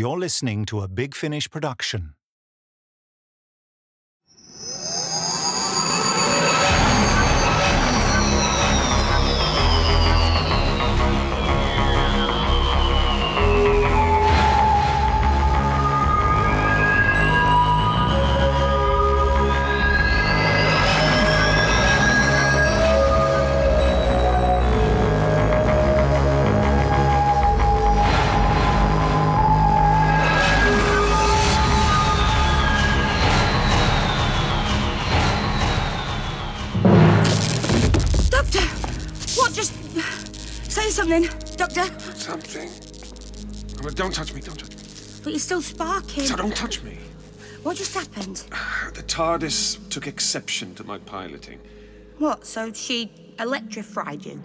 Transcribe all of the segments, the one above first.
You're listening to a Big Finish production. Don't touch me, don't touch me. But you're still sparking. So don't touch me. What just happened? The TARDIS took exception to my piloting. What? So she electrified you?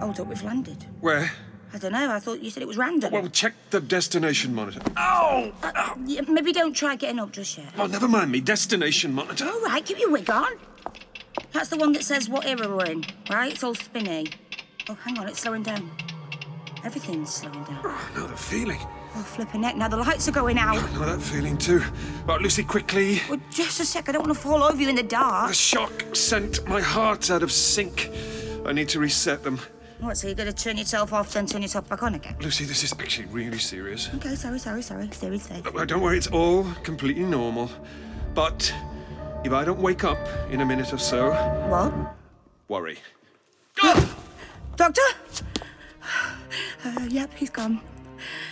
Hold up, we've landed. Where? I don't know. I thought you said it was random. Well, check the destination monitor. Ow! Uh, yeah, maybe don't try getting up just yet. Oh, never mind me. Destination monitor. All right, keep your wig on. That's the one that says what era we're in, right? It's all spinny. Oh, hang on, it's slowing down. Everything's slowing down. Oh, I know the feeling. Oh, flipping neck. Now the lights are going out. I know that feeling too. Right, Lucy, quickly. Well, just a sec. I don't want to fall over you in the dark. The shock sent my heart out of sync. I need to reset them. What, so you're going to turn yourself off, then turn yourself back on again? Lucy, this is actually really serious. Okay, sorry, sorry, sorry. Seriously. Uh, Don't worry, it's all completely normal. But if I don't wake up in a minute or so, What? worry. Doctor? Uh, yep, he's gone.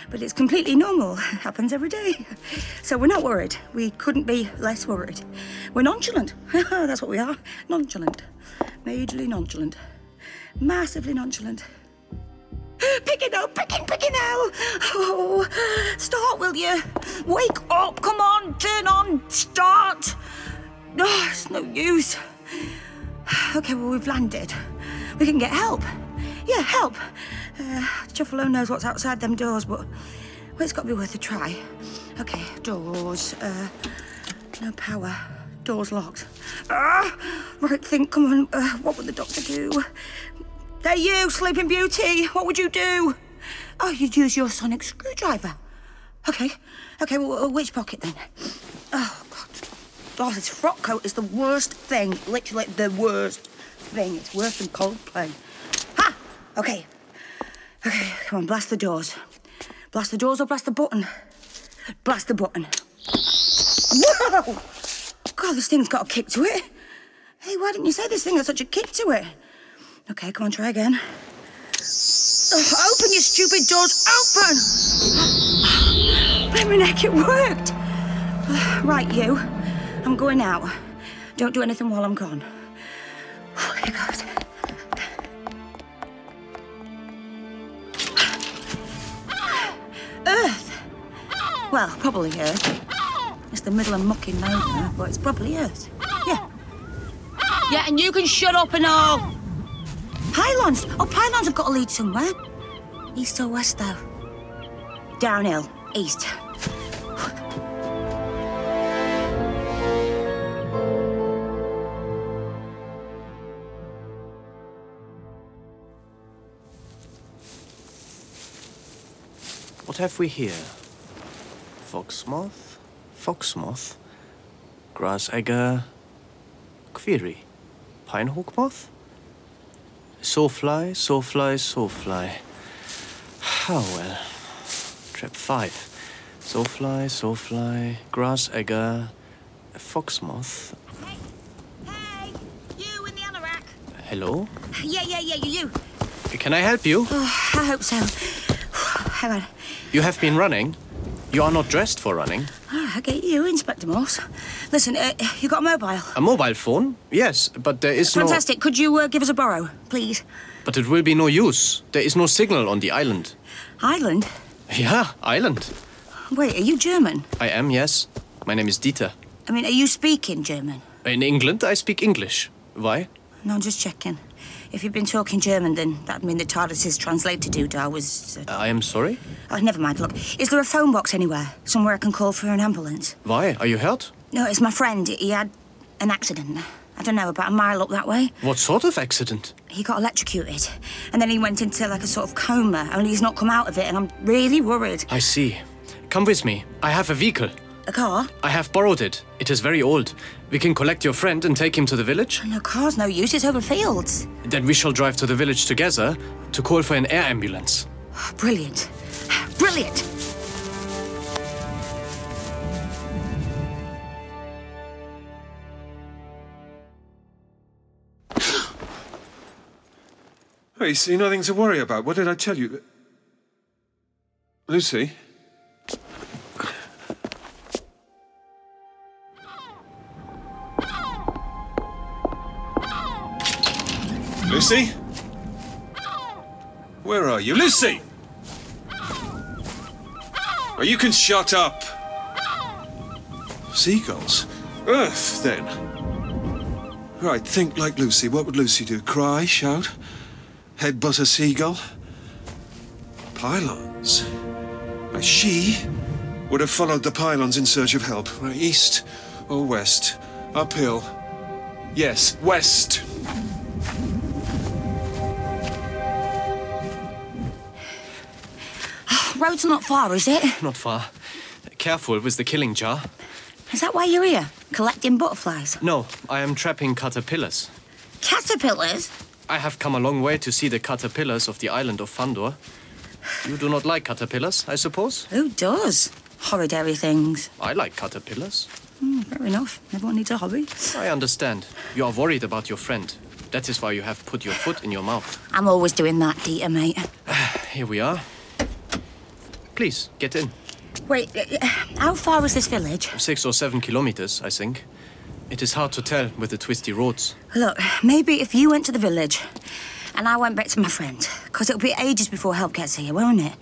But it's completely normal. Happens every day. So we're not worried. We couldn't be less worried. We're nonchalant. That's what we are. Nonchalant. Majorly nonchalant. Massively nonchalant. Pickinell, picking, Pickinell! Oh, start, will you? Wake up, come on, turn on, start! No, it's no use. Okay, well, we've landed. We can get help. Yeah, help. Uh, Chuffalo knows what's outside them doors, but well, it's got to be worth a try. Okay, doors. Uh, no power. Doors locked. Ah, right, think. Come on. Uh, what would the doctor do? Hey, you, Sleeping Beauty. What would you do? Oh, you'd use your sonic screwdriver. Okay. Okay. Well, which pocket then? Oh God. Oh, this frock coat is the worst thing. Literally the worst thing. It's worse than Coldplay. Ha! Okay. Okay, come on, blast the doors. Blast the doors or blast the button? Blast the button. Whoa! God, this thing's got a kick to it. Hey, why didn't you say this thing had such a kick to it? Okay, come on, try again. Oh, open, your stupid doors, open! Blimey neck, it worked! Right, you. I'm going out. Don't do anything while I'm gone. Here goes. Well, probably Earth. It's the middle of mucking nowhere, but it's probably Earth. Yeah. Yeah, and you can shut up and all. Pylons. Oh, pylons have got to lead somewhere. East or west, though? Downhill. East. What have we here? Foxmoth, foxmoth, grass egger, query, pinehawk moth, sawfly, sawfly, sawfly. Oh well. Trap five. Sawfly, sawfly, grass egger, foxmoth. Hey, hey, you in the anorak. Hello? Yeah, yeah, yeah, you, you. Can I help you? Oh, I hope so. Hang on. You have been running. You are not dressed for running. Oh, I get you, Inspector Morse. Listen, uh, you got a mobile? A mobile phone? Yes, but there is no. Fantastic. Could you uh, give us a borrow, please? But it will be no use. There is no signal on the island. Island? Yeah, island. Wait, are you German? I am, yes. My name is Dieter. I mean, are you speaking German? In England, I speak English. Why? No, I'm just checking. If you've been talking German, then that'd mean the TARDIS's translator doodah was. Uh... I was I am sorry. Oh, never mind. Look, is there a phone box anywhere? Somewhere I can call for an ambulance? Why? Are you hurt? No, it's my friend. He had an accident. I don't know, about a mile up that way. What sort of accident? He got electrocuted. And then he went into like a sort of coma, only he's not come out of it, and I'm really worried. I see. Come with me. I have a vehicle. A car? I have borrowed it. It is very old. We can collect your friend and take him to the village. No car's no use, it's over fields. Then we shall drive to the village together to call for an air ambulance. Brilliant. Brilliant. Hey, see, nothing to worry about. What did I tell you? Lucy? Lucy? Where are you? Lucy! Oh, you can shut up. Seagulls? Earth, then. Right, think like Lucy. What would Lucy do? Cry? Shout? Headbutt a seagull? Pylons? Right, She would have followed the pylons in search of help. Right, east or west? Uphill? Yes, west. The road's not far, is it? Not far. Careful with the killing jar. Is that why you're here? Collecting butterflies? No, I am trapping caterpillars. Caterpillars? I have come a long way to see the caterpillars of the island of Fandor. You do not like caterpillars, I suppose? Who does? Horrid airy things. I like caterpillars. Hmm, fair enough. Everyone needs a hobby. I understand. You are worried about your friend. That is why you have put your foot in your mouth. I'm always doing that, Dieter, mate. Here we are. Please, get in. Wait, uh, how far is this village? Six or seven kilometers, I think. It is hard to tell with the twisty roads. Look, maybe if you went to the village and I went back to my friend, because it'll be ages before help gets here, won't it?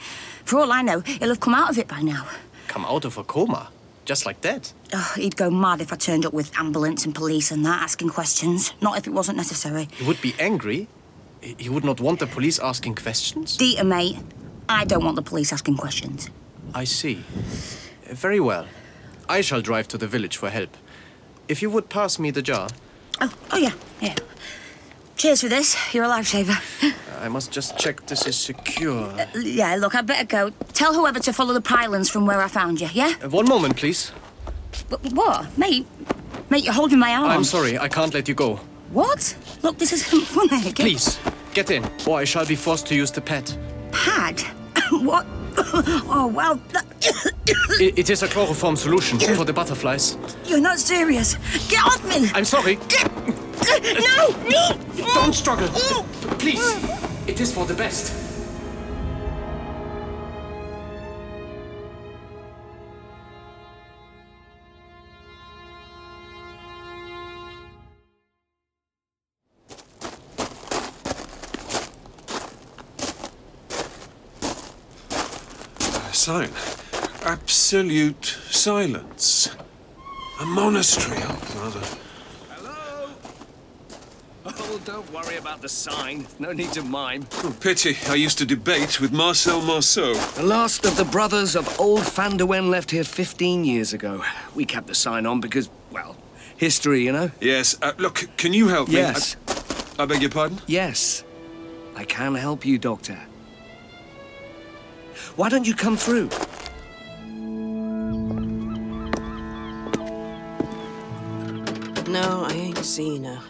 For all I know, he'll have come out of it by now. Come out of a coma. Just like that. Oh, he'd go mad if I turned up with ambulance and police and that, asking questions. Not if it wasn't necessary. He would be angry. He he would not want the police asking questions. Dieter, mate, I don't want the police asking questions. I see. Very well. I shall drive to the village for help. If you would pass me the jar, Oh, oh yeah, yeah. Cheers for this. You're a lifesaver. I must just check this is secure. Yeah, look, I'd better go. Tell whoever to follow the pylons from where I found you, yeah? Uh, One moment, please. Wh- What? Mate? Mate, you're holding my arm. I'm sorry, I can't let you go. What? Look, this isn't funny. Please, get in, or I shall be forced to use the pad. Pad? What? oh, wow. that- I- it is a chloroform solution for the butterflies. You're not serious. Get off me! I'm sorry. No! No! Don't struggle. Please, it is for the best. Sign. Absolute silence. A monastery, oh, rather. Hello? Oh, don't worry about the sign. No need to mime. Oh, pity. I used to debate with Marcel Marceau. The last of the brothers of old Fanderwen left here 15 years ago. We kept the sign on because, well, history, you know? Yes, uh, look, can you help me? Yes. I, I beg your pardon? Yes. I can help you, Doctor. Why don't you come through? No, I ain't seen her.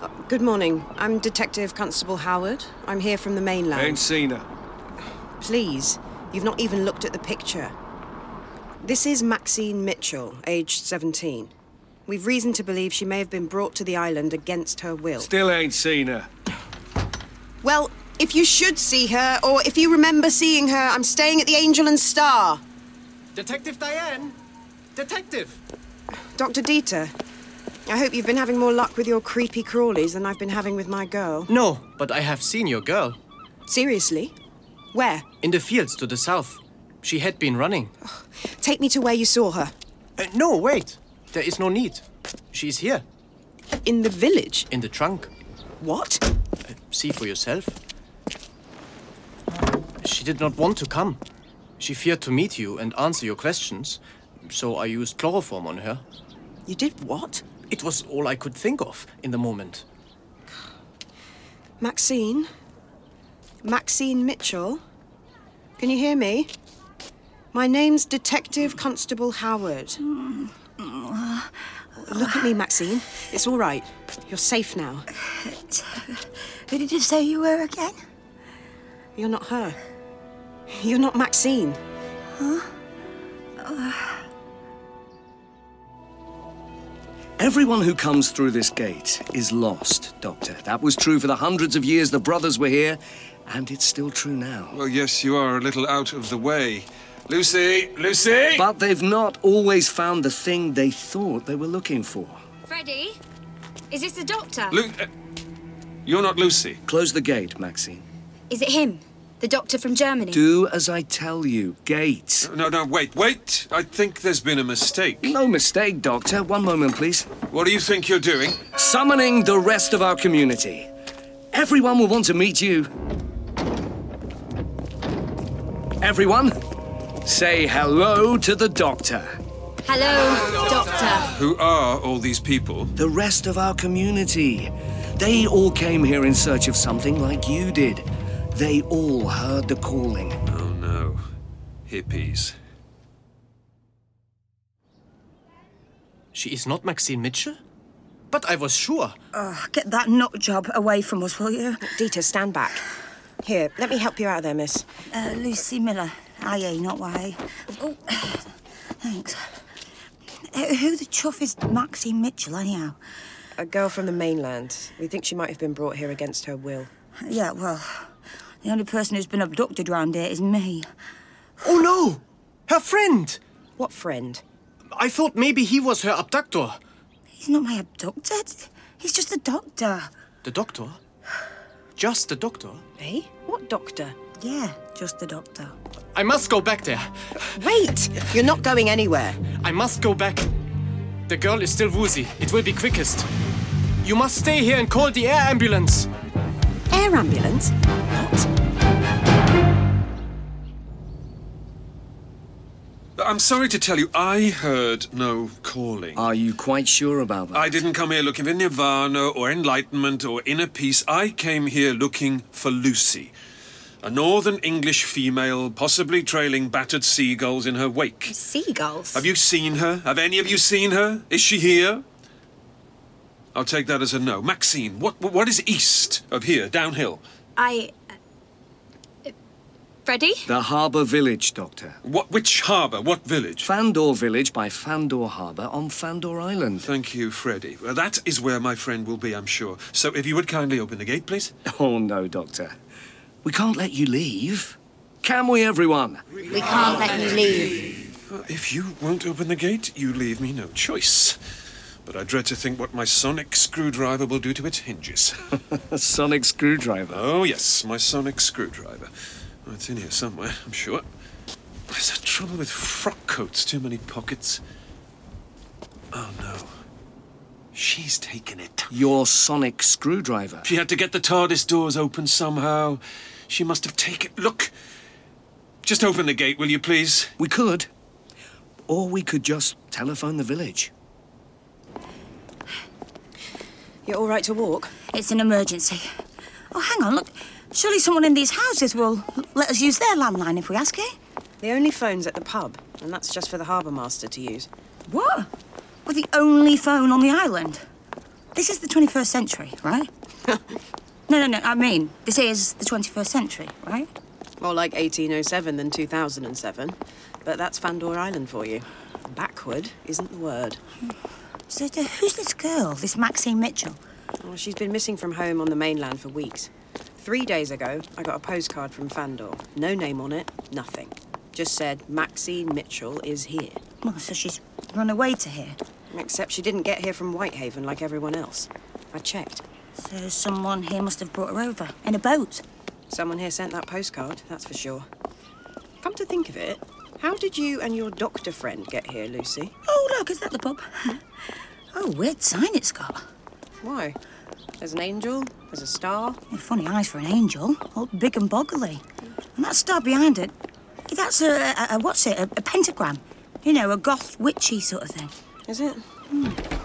Uh, Good morning. I'm Detective Constable Howard. I'm here from the mainland. Ain't seen her. Please, you've not even looked at the picture. This is Maxine Mitchell, aged 17. We've reason to believe she may have been brought to the island against her will. Still ain't seen her. Well, if you should see her, or if you remember seeing her, I'm staying at the Angel and Star. Detective Diane! Detective! Dr. Dieter, I hope you've been having more luck with your creepy crawlies than I've been having with my girl. No, but I have seen your girl. Seriously? Where? In the fields to the south. She had been running. Take me to where you saw her. Uh, no, wait. There is no need. She's here, In the village? in the trunk. What? See for yourself. She did not want to come. She feared to meet you and answer your questions, so I used chloroform on her. You did what? It was all I could think of in the moment. Maxine? Maxine Mitchell? Can you hear me? My name's Detective Constable Howard. Look at me, Maxine. It's all right. You're safe now. Who did you say you were again? You're not her. You're not Maxine. Everyone who comes through this gate is lost, Doctor. That was true for the hundreds of years the brothers were here, and it's still true now. Well, yes, you are a little out of the way. Lucy! Lucy! But they've not always found the thing they thought they were looking for. Freddy? Is this the doctor? Lu- uh, you're not Lucy. Close the gate, Maxine. Is it him? The doctor from Germany? Do as I tell you. Gate. No, no, wait, wait. I think there's been a mistake. No mistake, Doctor. One moment, please. What do you think you're doing? Summoning the rest of our community. Everyone will want to meet you. Everyone, say hello to the Doctor. Hello, doctor. Who are all these people? The rest of our community. They all came here in search of something like you did. They all heard the calling. Oh no. Hippies. She is not Maxine Mitchell? But I was sure. Oh, get that nut job away from us, will you? Dieter, stand back. Here, let me help you out of there, miss. Uh, Lucy Miller. IE, not YA. Oh, thanks. Uh, who the chuff is Maxine Mitchell, anyhow? A girl from the mainland. We think she might have been brought here against her will. Yeah, well, the only person who's been abducted round here is me. Oh no! Her friend! What friend? I thought maybe he was her abductor. He's not my abductor. He's just a doctor. The doctor? Just the doctor? Eh? What doctor? Yeah, just the doctor. I must go back there. Wait! You're not going anywhere. I must go back. The girl is still woozy. It will be quickest. You must stay here and call the air ambulance. Air ambulance? I'm sorry to tell you, I heard no calling. Are you quite sure about that? I didn't come here looking for nirvana or enlightenment or inner peace. I came here looking for Lucy. A northern English female, possibly trailing battered seagulls in her wake. Seagulls? Have you seen her? Have any of you seen her? Is she here? I'll take that as a no. Maxine, what what is east of here, downhill? I. Freddie? The Harbour Village, Doctor. What which harbour? What village? Fandor Village by Fandor Harbour on Fandor Island. Thank you, Freddy. Well, that is where my friend will be, I'm sure. So if you would kindly open the gate, please. Oh, no, Doctor. We can't let you leave. Can we, everyone? We can't let you leave. If you won't open the gate, you leave me no choice. But I dread to think what my sonic screwdriver will do to its hinges. A sonic screwdriver. oh, yes, my sonic screwdriver. Oh, it's in here somewhere, I'm sure. There's a trouble with frock coats, too many pockets. Oh, no. She's taken it. Your sonic screwdriver. She had to get the TARDIS doors open somehow. She must have taken. It. Look! Just open the gate, will you, please? We could. Or we could just telephone the village. You're all right to walk? It's an emergency. Oh, hang on, look. Surely someone in these houses will let us use their landline if we ask it. The only phone's at the pub, and that's just for the harbour master to use. What? We're the only phone on the island. This is the 21st century, right? no, no, no. I mean, this is the 21st century, right? More like 1807 than 2007. But that's Fandor Island for you. Backward isn't the word. So, who's this girl, this Maxine Mitchell? Well, she's been missing from home on the mainland for weeks. Three days ago, I got a postcard from Fandor. No name on it, nothing. Just said Maxine Mitchell is here. Well, so she's run away to here. Except she didn't get here from Whitehaven like everyone else. I checked. So someone here must have brought her over in a boat. Someone here sent that postcard, that's for sure. Come to think of it, how did you and your doctor friend get here, Lucy? Oh, look, is that the pub? oh, weird sign it's got. Why? There's an angel, there's a star. Yeah, funny eyes for an angel, all big and boggly. And that star behind it, that's a, a, a what's it, a, a, pentagram. You know, a goth witchy sort of thing. Is it? Mm.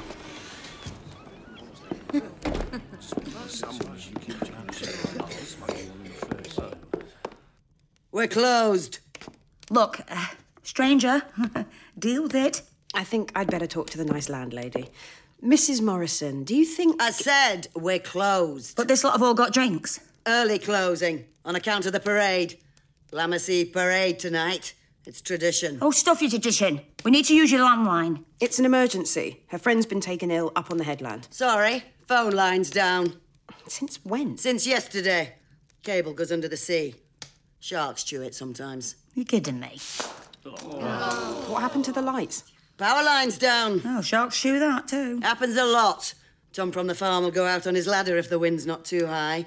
We're closed. Look, uh, stranger, deal with it. I think I'd better talk to the nice landlady. Mrs. Morrison, do you think. I said we're closed. But this lot have all got drinks. Early closing on account of the parade. Lammas Eve parade tonight. It's tradition. Oh, stuff your tradition. We need to use your landline. It's an emergency. Her friend's been taken ill up on the headland. Sorry, phone line's down. Since when? Since yesterday. Cable goes under the sea. Sharks chew it sometimes. You kidding me? What happened to the lights? Power line's down. Oh, sharks chew that too. Happens a lot. Tom from the farm will go out on his ladder if the wind's not too high.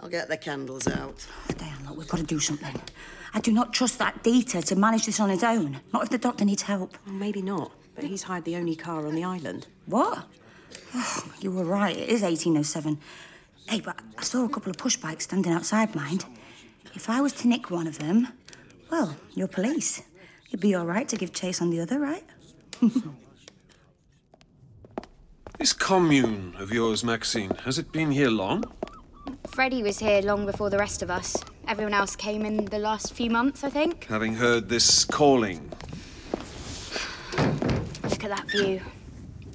I'll get the candles out. Oh, Damn, look, we've got to do something. I do not trust that Dieter to manage this on his own. Not if the doctor needs help. Well, maybe not, but he's hired the only car on the island. What? Oh, you were right. It is 1807. Hey, but I saw a couple of push bikes standing outside, mind. If I was to nick one of them, well, you're police. You'd be all right to give chase on the other, right? This commune of yours, Maxine, has it been here long? Freddie was here long before the rest of us. Everyone else came in the last few months, I think. Having heard this calling, Look at that view.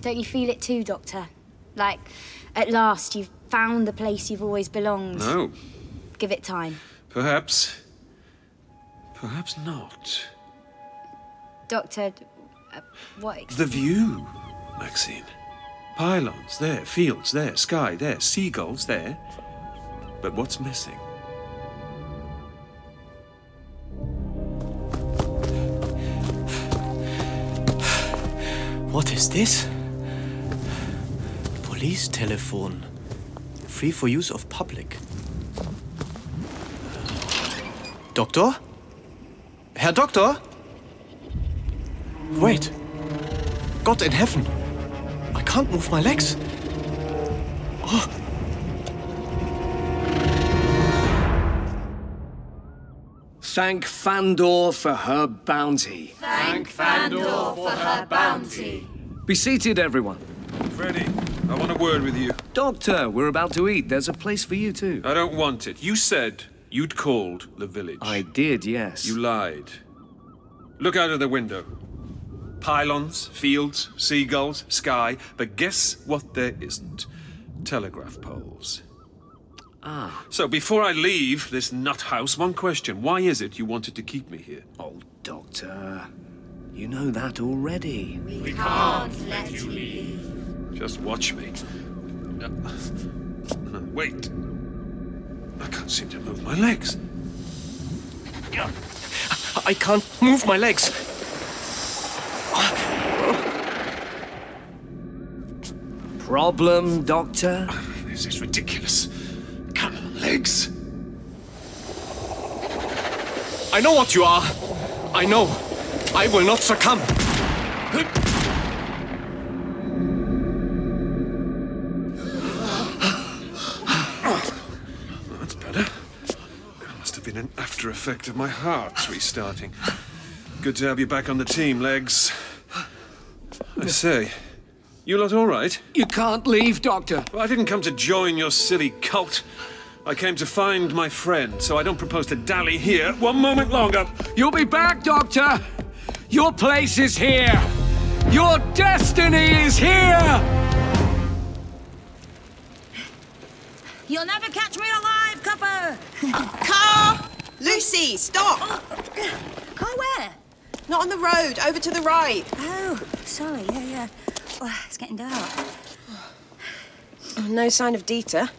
Don't you feel it too, Doctor? Like, at last, you've found the place you've always belonged. no, Give it time. perhaps, perhaps not. Doctor, uh, what? The view, Maxine. Pylons there, fields there, sky there, seagulls there. But what's missing? What is this? Police telephone. Free for use of public. Doctor? Herr Doktor? Wait. God in heaven. I can't move my legs. Oh. Thank Fandor for her bounty. Thank Fandor for her bounty. Be seated, everyone. Freddy, I want a word with you. Doctor, we're about to eat. There's a place for you, too. I don't want it. You said you'd called the village. I did, yes. You lied. Look out of the window. Pylons, fields, seagulls, sky, but guess what there isn't? Telegraph poles. Ah. So before I leave this nut house, one question. Why is it you wanted to keep me here? Oh, Doctor. You know that already. We can't let you leave. Just watch me. Uh, no, wait. I can't seem to move my legs. I can't move my legs. Problem, Doctor? This is ridiculous. Come on, legs. I know what you are. I know. I will not succumb. That's better. That must have been an after effect of my heart's restarting. Good to have you back on the team, legs. I say, you lot all right? You can't leave, Doctor. Well, I didn't come to join your silly cult. I came to find my friend, so I don't propose to dally here one moment longer. You'll be back, Doctor. Your place is here. Your destiny is here. You'll never catch me alive, copper! Car! Lucy, stop! Car where? Not on the road, over to the right. Oh, sorry, yeah, yeah. Oh, it's getting dark. No sign of Dieter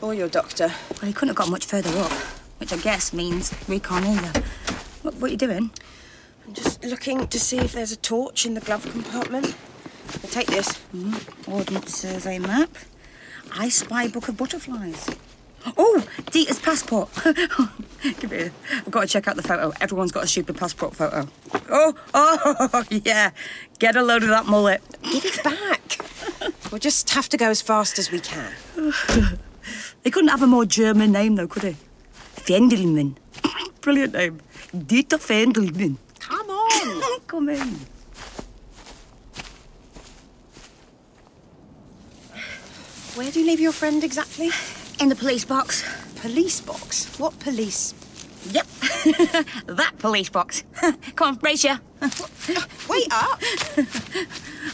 or your doctor. Well, he couldn't have got much further up, which I guess means we can't either. What, what are you doing? I'm just looking to see if there's a torch in the glove compartment. I'll take this. Mm, ordnance survey map. I spy book of butterflies. Oh, Dieter's passport. Give me. A, I've got to check out the photo. Everyone's got a stupid passport photo. Oh, oh, yeah. Get a load of that mullet. Give it back. we'll just have to go as fast as we can. They couldn't have a more German name, though, could they? Fendelman. Brilliant name. Dieter Fendelman. Come on. Come in. Where do you leave your friend exactly? In the police box. Police box? What police? Yep. that police box. Come on, race you. Wait up!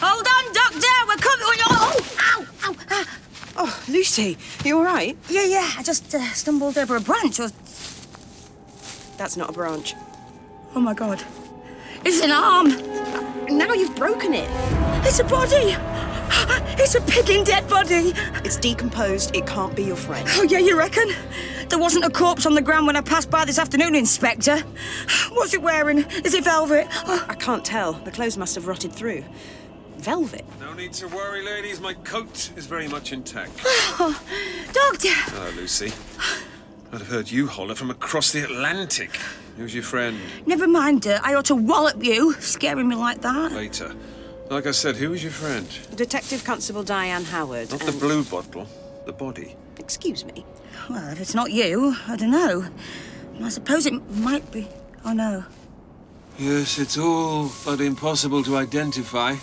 Hold on, Doctor. We're coming. Oh, ow, ow. ah. Oh, Lucy, you all right? Yeah, yeah. I just uh, stumbled over a branch. Was... That's not a branch. Oh my God. It's an arm. Now you've broken it. It's a body. It's a pigging dead body. It's decomposed. It can't be your friend. Oh, yeah, you reckon? There wasn't a corpse on the ground when I passed by this afternoon, Inspector. What's it wearing? Is it velvet? Oh, I can't tell. The clothes must have rotted through. Velvet. No need to worry, ladies. My coat is very much intact. Oh, doctor. Hello, Lucy. I'd have heard you holler from across the Atlantic. Who's your friend? Never mind, uh, I ought to wallop you, scaring me like that. Later. Like I said, who is your friend? Detective Constable Diane Howard. Not the and- blue bottle, the body. Excuse me. Well, if it's not you, I don't know. I suppose it might be. Oh, no. Yes, it's all but impossible to identify.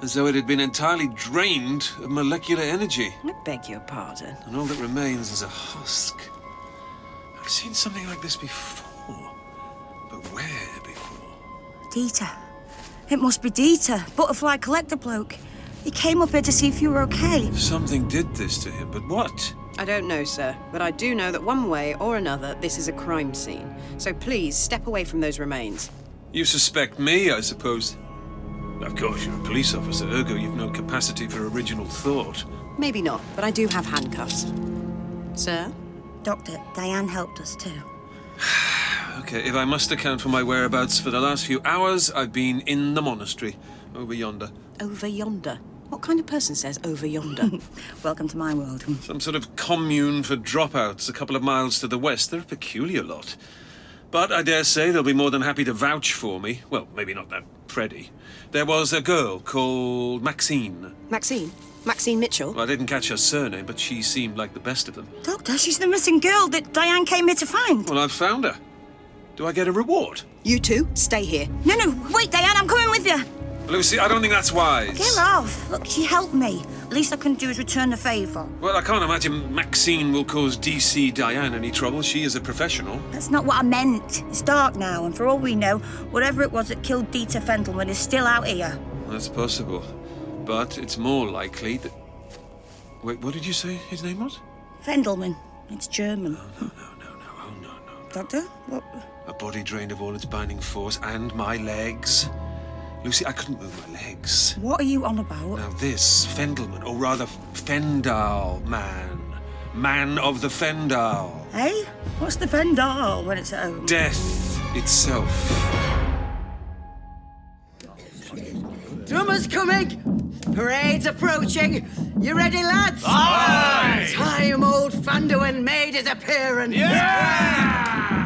As though it had been entirely drained of molecular energy. I beg your pardon. And all that remains is a husk. I've seen something like this before. But where before? Dieter. It must be Dieter, butterfly collector bloke. He came up here to see if you were okay. Something did this to him, but what? I don't know, sir, but I do know that one way or another, this is a crime scene. So please step away from those remains. You suspect me, I suppose. Of course, you're a police officer, ergo you've no capacity for original thought. Maybe not, but I do have handcuffs. Sir? Doctor, Diane helped us too. Okay, if I must account for my whereabouts for the last few hours, I've been in the monastery, over yonder. Over yonder. What kind of person says over yonder? Welcome to my world. Some sort of commune for dropouts a couple of miles to the west. They're a peculiar lot. But I dare say they'll be more than happy to vouch for me. Well, maybe not that Freddy. There was a girl called Maxine. Maxine? Maxine Mitchell? Well, I didn't catch her surname, but she seemed like the best of them. Doctor, she's the missing girl that Diane came here to find. Well, I've found her. Do I get a reward? You two, stay here. No, no, wait, Diane, I'm coming with you. Lucy, I don't think that's wise. Get off. Look, she helped me. At least I can do is return the favour. Well, I can't imagine Maxine will cause DC Diane any trouble. She is a professional. That's not what I meant. It's dark now, and for all we know, whatever it was that killed Dieter Fendelman is still out here. That's possible. But it's more likely that. Wait, what did you say his name was? Fendelman. It's German. No, no, no, no. Oh, no, no. Doctor? What? A body drained of all its binding force and my legs. Lucy, I couldn't move my legs. What are you on about? Now, this Fendelman, or rather Fendahl man, man of the Fendahl, Hey? What's the Fendahl when it's at home? death itself. Drummers coming! Parade's approaching! You ready, lads? Aye! Time old Fanduin made his appearance! No,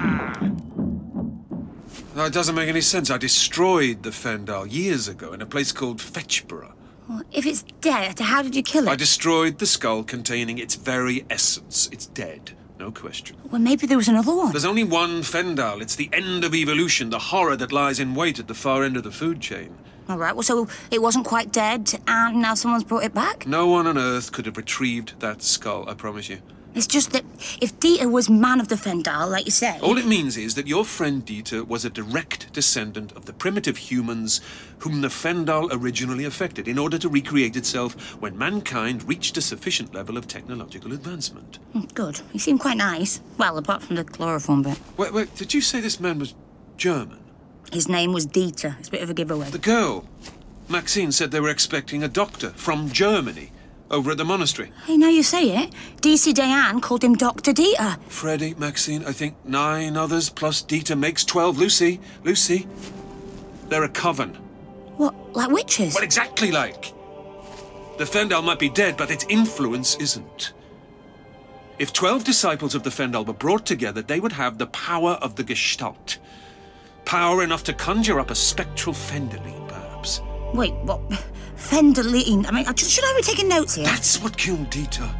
it doesn't make any sense. I destroyed the Fendahl years ago in a place called Fetchborough. Well, if it's dead, how did you kill it? I destroyed the skull containing its very essence. It's dead, no question. Well, maybe there was another one. There's only one Fendahl. It's the end of evolution, the horror that lies in wait at the far end of the food chain. All right, well, so it wasn't quite dead, and now someone's brought it back? No one on Earth could have retrieved that skull, I promise you. It's just that if Dieter was man of the Fendahl, like you say... All it means is that your friend Dieter was a direct descendant of the primitive humans whom the Fendahl originally affected in order to recreate itself when mankind reached a sufficient level of technological advancement. Mm, Good. He seemed quite nice. Well, apart from the chloroform bit. Wait, wait, did you say this man was German? His name was Dieter. It's a bit of a giveaway. The girl, Maxine, said they were expecting a doctor from Germany over at the monastery. Hey, now you say it. DC Diane called him Dr. Dieter. Freddie, Maxine, I think nine others plus Dieter makes 12. Lucy, Lucy. They're a coven. What, like witches? Well, exactly like. The Fendahl might be dead, but its influence isn't. If 12 disciples of the Fendahl were brought together, they would have the power of the Gestalt. Power enough to conjure up a spectral Fendahleen, perhaps. Wait, what? Fendahleen? I mean, uh, should I be taking notes here? That's what killed Dieter.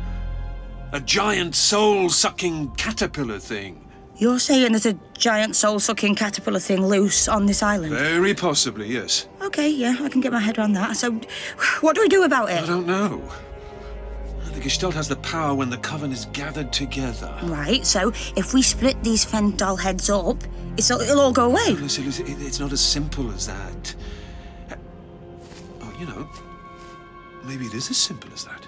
A giant soul sucking caterpillar thing. You're saying there's a giant soul-sucking caterpillar thing loose on this island? Very possibly, yes. Okay, yeah, I can get my head around that. So, what do we do about it? I don't know. The Gestalt has the power when the coven is gathered together. Right, so if we split these Fendahl heads up, it's, it'll all go away. Lucy, Lucy, it's not as simple as that. You know, maybe it is as simple as that.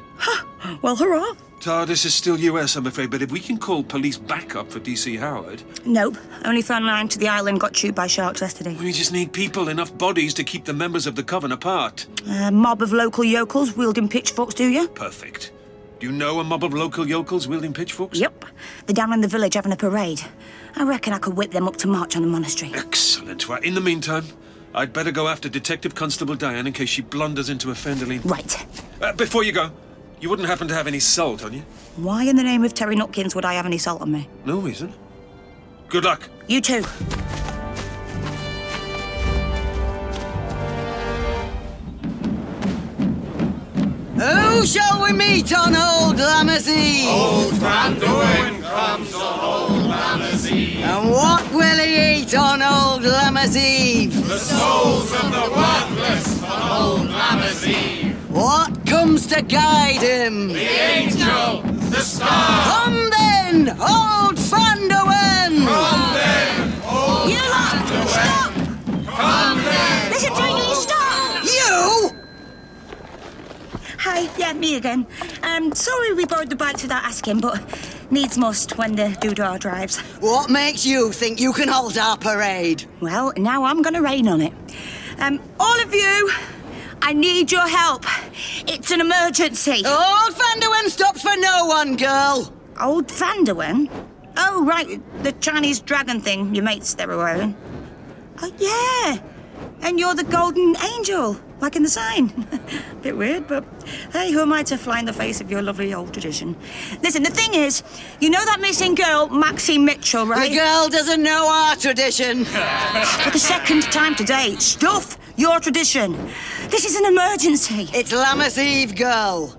Well, hurrah. TARDIS is still US, I'm afraid, but if we can call police backup for DC Howard, Nope. Only phone line to the island got chewed by sharks yesterday. we just need people, enough bodies to keep the members of the coven apart. A mob of local yokels wielding pitchforks, do you? Perfect. Do you know a mob of local yokels wielding pitchforks? Yep. They're down in the village having a parade. I reckon I could whip them up to march on the monastery. Excellent. Well, in the meantime, I'd better go after Detective Constable Diane in case she blunders into a Fendahleen. Right. Uh, before you go, you wouldn't happen to have any salt on you? Why in the name of Terry Nutkins would I have any salt on me? No reason. Good luck. You too. Who shall we meet on Old Lammas Eve? Old Fanduin comes on Old Lammas Eve. And what will he eat on Old Lammas Eve? The souls of the worthless on Old Lammas Eve. What comes to guide him? The angel, the star. Come then, Old Fandowen! Come then, Old You lot! Stop! Come then. Listen to me, you stop! You? Hi, yeah, me again. Um, sorry we borrowed the bikes without asking, but needs must when the doodah drives. What makes you think you can hold our parade? Well, now I'm gonna rain on it. Um, all of you, I need your help. It's an emergency. Old Fandowen stops for no one, girl. Old Vanderwen? Oh, right, the Chinese dragon thing your mates they were wearing. Oh, yeah. And you're the golden angel, like in the sign. Bit weird, but hey, who am I to fly in the face of your lovely old tradition? Listen, the thing is, you know that missing girl, Maxie Mitchell, right? The girl doesn't know our tradition. For the second time today, stuff your tradition. This is an emergency. It's Lammas Eve, girl.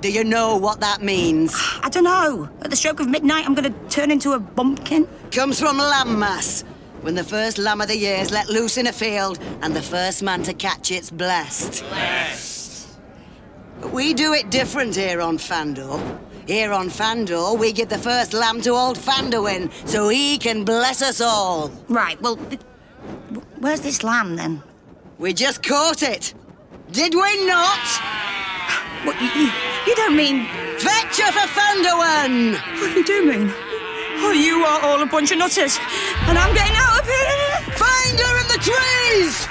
Do you know what that means? I don't know. At the stroke of midnight, I'm going to turn into a bumpkin. Comes from Lammas, when the first lamb of the year is let loose in a field and the first man to catch it's blessed. Blessed. But we do it different here on Fandor. Here on Fandor, we give the first lamb to old Fanduin so he can bless us all. Right, well, where's this lamb then? We just caught it. Did we not? What, you, you, you don't mean. Fetch her for Fanduin! What do you do mean? Oh, you are all a bunch of nutters, and I'm getting out of here! Find her in the trees!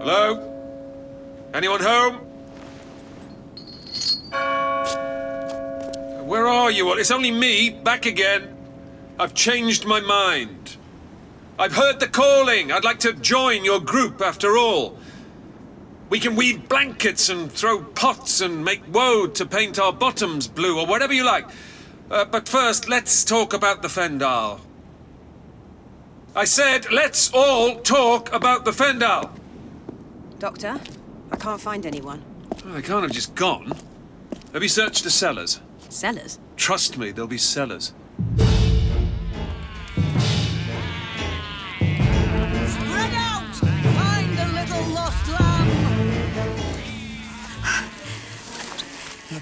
Hello? Anyone home? Where are you all? It's only me, back again. I've changed my mind. I've heard the calling. I'd like to join your group after all. We can weave blankets and throw pots and make woad to paint our bottoms blue or whatever you like. Uh, but first, let's talk about the Fendahl. I said, let's all talk about the Fendahl. Doctor, I can't find anyone. Well, they can't have just gone. Have you searched the cellars? Cellars? Trust me, there'll be cellars.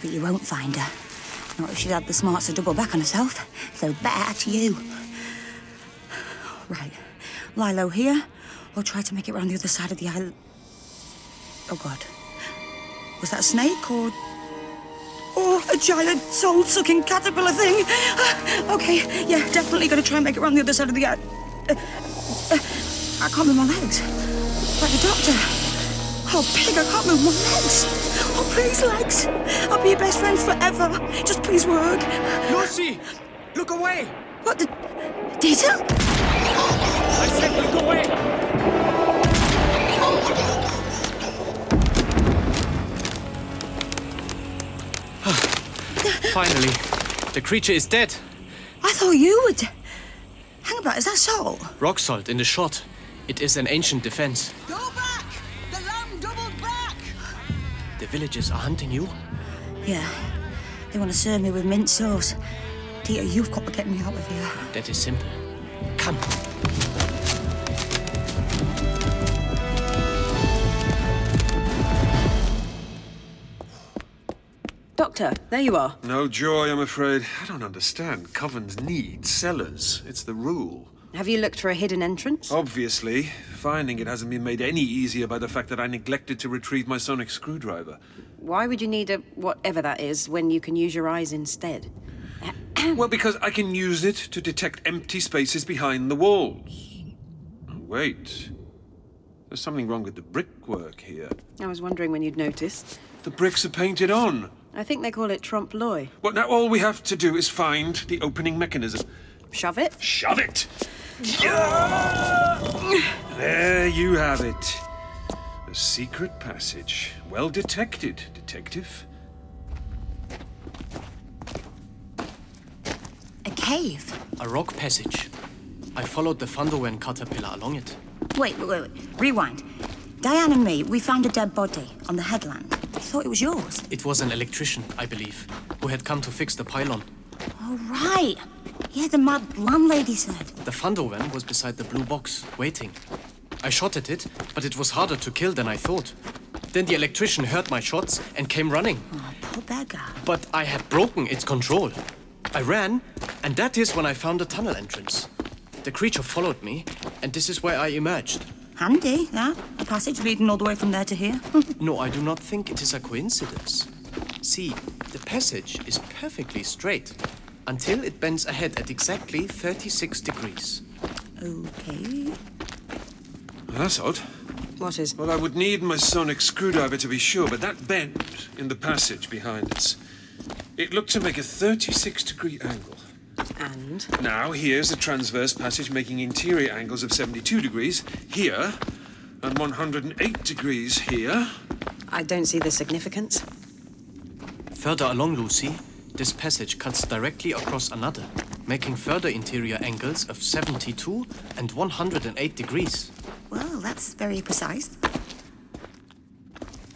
But you won't find her. Not if she's had the smarts to double back on herself. So better to you. Right. Lie low here, or try to make it round the other side of the island. Oh, God. Was that a snake, or... Oh, a giant soul-sucking caterpillar thing. okay, yeah, definitely gonna try and make it round the other side of the island. Uh, uh, I can't move my legs. Like the doctor. Oh, pig, I can't move my legs. Oh, please, legs. I'll be your best friend forever. Just please work. Lucy! Look away! What the... Dieter? I said look away! Finally, the creature is dead. I thought you would... Hang about, is that salt? Rock salt in the shot. It is an ancient defense. Go back! The villagers are hunting you. Yeah. They want to serve me with mint sauce. Dieter, you've got to get me out of here. That is simple. Come. Doctor, there you are. No joy, I'm afraid. I don't understand. Covens need cellars. It's the rule. Have you looked for a hidden entrance? Obviously, finding it hasn't been made any easier by the fact that I neglected to retrieve my sonic screwdriver. Why would you need a whatever that is when you can use your eyes instead? Well, because I can use it to detect empty spaces behind the walls. Oh, Wait. There's something wrong with the brickwork here. I was wondering when you'd notice. The bricks are painted on. I think they call it trompe l'oeil. Well, now all we have to do is find the opening mechanism. Shove it? Shove it! There you have it. A secret passage. Well detected, detective. A cave? A rock passage. I followed the Thunderwen caterpillar along it. Wait, wait, wait. Rewind. Diane and me, we found a dead body on the headland. I thought it was yours. It was an electrician, I believe, who had come to fix the pylon. Oh, right. Yeah, the mad landlady said. The Thunderwen was beside the blue box, waiting. I shot at it, but it was harder to kill than I thought. Then the electrician heard my shots and came running. Oh, poor beggar. But I had broken its control. I ran, and that is when I found a tunnel entrance. The creature followed me, and this is where I emerged. Handy, that. A passage leading all the way from there to here. No, I do not think it is a coincidence. See, the passage is perfectly straight until it bends ahead at exactly 36 degrees. okay. That's odd. What is? Well, I would need my sonic screwdriver to be sure, but that bend in the passage behind us, it looked to make a 36 degree angle. And? Now, here's a transverse passage making interior angles of 72 degrees here, and 108 degrees here. I don't see the significance. Further along, Lucy, this passage cuts directly across another, making further interior angles of 72 and 108 degrees. Well, that's very precise.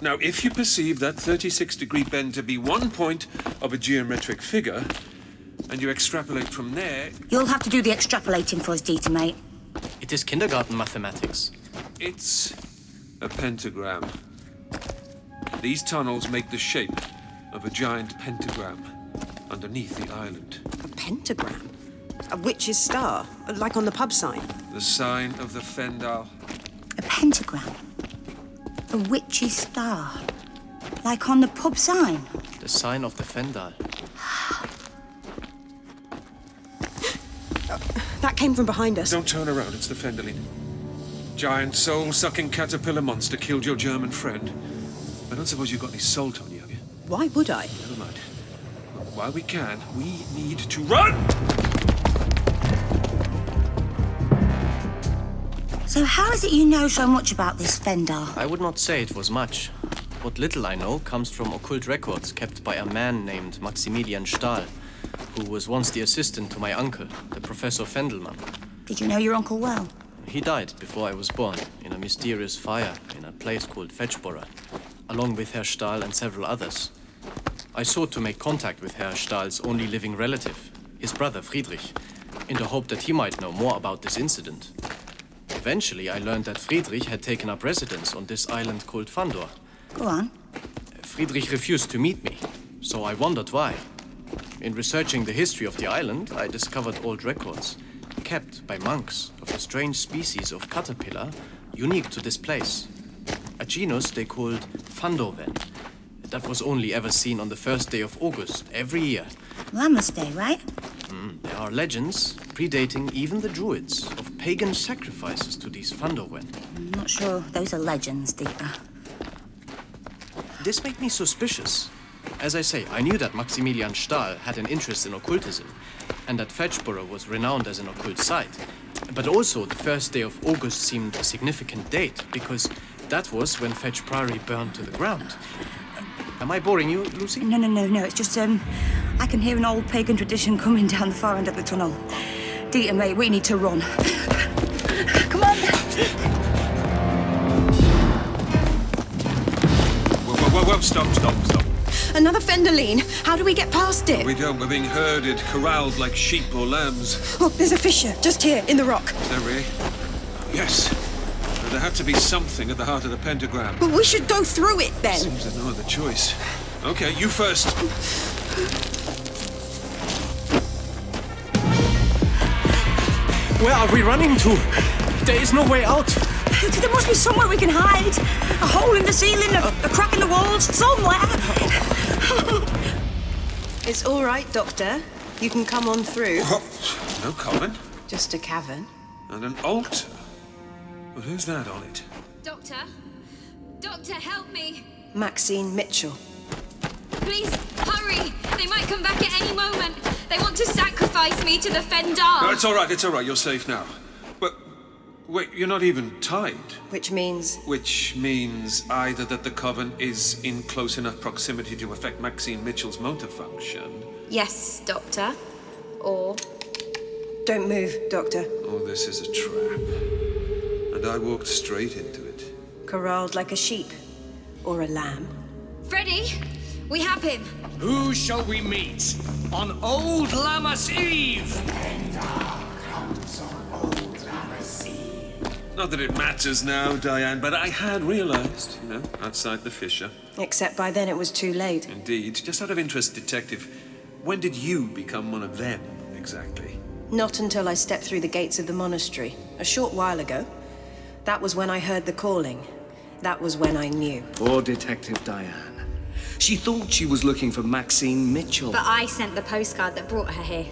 Now, if you perceive that 36 degree bend to be one point of a geometric figure, and you extrapolate from there, You'll have to do the extrapolating for us, Dieter, mate. It is kindergarten mathematics. it's a pentagram. These tunnels make the shape of a giant pentagram underneath the island. A pentagram? A witch's star? Like on the pub sign? The sign of the Fendahl. A pentagram. A witch's star. Like on the pub sign. The sign of the Fendahl. That came from behind us. Don't turn around, it's the Fendahleen. Giant soul sucking caterpillar monster killed your German friend. I don't suppose you've got any salt on you, you? Why would I? Never mind. While we can, we need to run! So, how is it you know so much about this Fendahl? I would not say it was much. What little I know comes from occult records kept by a man named Maximilian Stahl, who was once the assistant to my uncle, the Professor Fendelman. Did you know your uncle well? He died before I was born in a mysterious fire in a place called Fetchborough, along with Herr Stahl and several others. I sought to make contact with Herr Stahl's only living relative, his brother Friedrich, in the hope that he might know more about this incident. Eventually, I learned that Friedrich had taken up residence on this island called Fandor. Go on. Friedrich refused to meet me, so I wondered why. In researching the history of the island, I discovered old records kept by monks of a strange species of caterpillar unique to this place. A genus they called Fandorven that was only ever seen on the first day of August every year. Lammas Day, right? Mm, there are legends predating even the Druids of pagan sacrifices to these Fandorven. I'm not sure those are legends, Dieter. This made me suspicious. As I say, I knew that Maximilian Stahl had an interest in occultism, and that Fetchborough was renowned as an occult site. But also, the first day of August seemed a significant date, because that was when Fetch Priory burned to the ground. Am I boring you, Lucy? No, no, no, no. It's just, um, I can hear an old pagan tradition coming down the far end of the tunnel. Dieter, mate, we need to run. Come on. Whoa, whoa, whoa, whoa, stop, stop, stop. Another fender Fendahleen. How do we get past it? We don't. We're being herded, corralled like sheep or lambs. Oh, there's a fissure just here in the rock. Is that really? Yes. But there had to be something at the heart of the pentagram. But we should go through it then. Seems there's no other choice. Okay, you first. Where are we running to? There is no way out. There must be somewhere we can hide. A hole in the ceiling, a, a crack in the walls, somewhere. It's all right, Doctor. You can come on through. Oh, no common. Just a cavern. And an altar. Well, who's that on it? Doctor? Doctor, help me! Maxine Mitchell. Please, hurry! They might come back at any moment. They want to sacrifice me to the Fendahl. No, it's all right. It's all right. You're safe now. But wait, you're not even tied. Which means Which means either that the coven is in close enough proximity to affect Maxine Mitchell's motor function, Yes, Doctor. Or. Don't move, Doctor. Oh, this is a trap. And I walked straight into it. Corralled like a sheep. Or a lamb. Freddy! We have him! Who shall we meet on Old Lammas Eve? Not that it matters now, Diane, but I had realized, you know, outside the fissure. Except by then it was too late. Indeed. Just out of interest, Detective, when did you become one of them, exactly? Not until I stepped through the gates of the monastery, a short while ago. That was when I heard the calling. That was when I knew. Poor Detective Diane. She thought she was looking for Maxine Mitchell. But I sent the postcard that brought her here.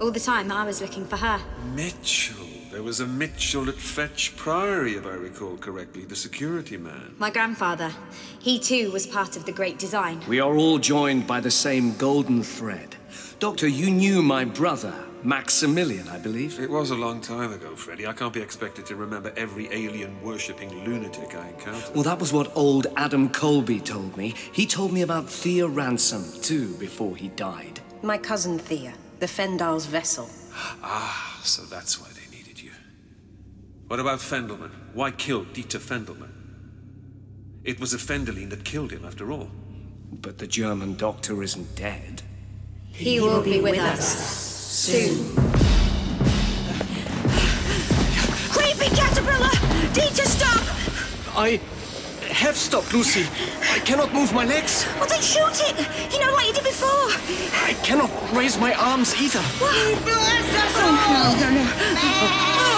All the time I was looking for her. Mitchell. There was a Mitchell at Fetch Priory, if I recall correctly, the security man. My grandfather. He too was part of the Great Design. We are all joined by the same golden thread. Doctor, you knew my brother, Maximilian, I believe. It was a long time ago, Freddy. I can't be expected to remember every alien worshipping lunatic I encountered. Well, that was what old Adam Colby told me. He told me about Thea Ransome, too, before he died. My cousin Thea, the Fendahl's vessel. Ah, so that's why they needed you. What about Fendelman? Why kill Dieter Fendelman? It was a Fendahleen that killed him, after all. But the German doctor isn't dead. He will be with us soon. Creepy caterpillar! Dieter, stop! I have stopped, Lucy. I cannot move my legs. Well, then shoot it! You know, like you did before. I cannot raise my arms either. Bless us Oh, all! no, no, no.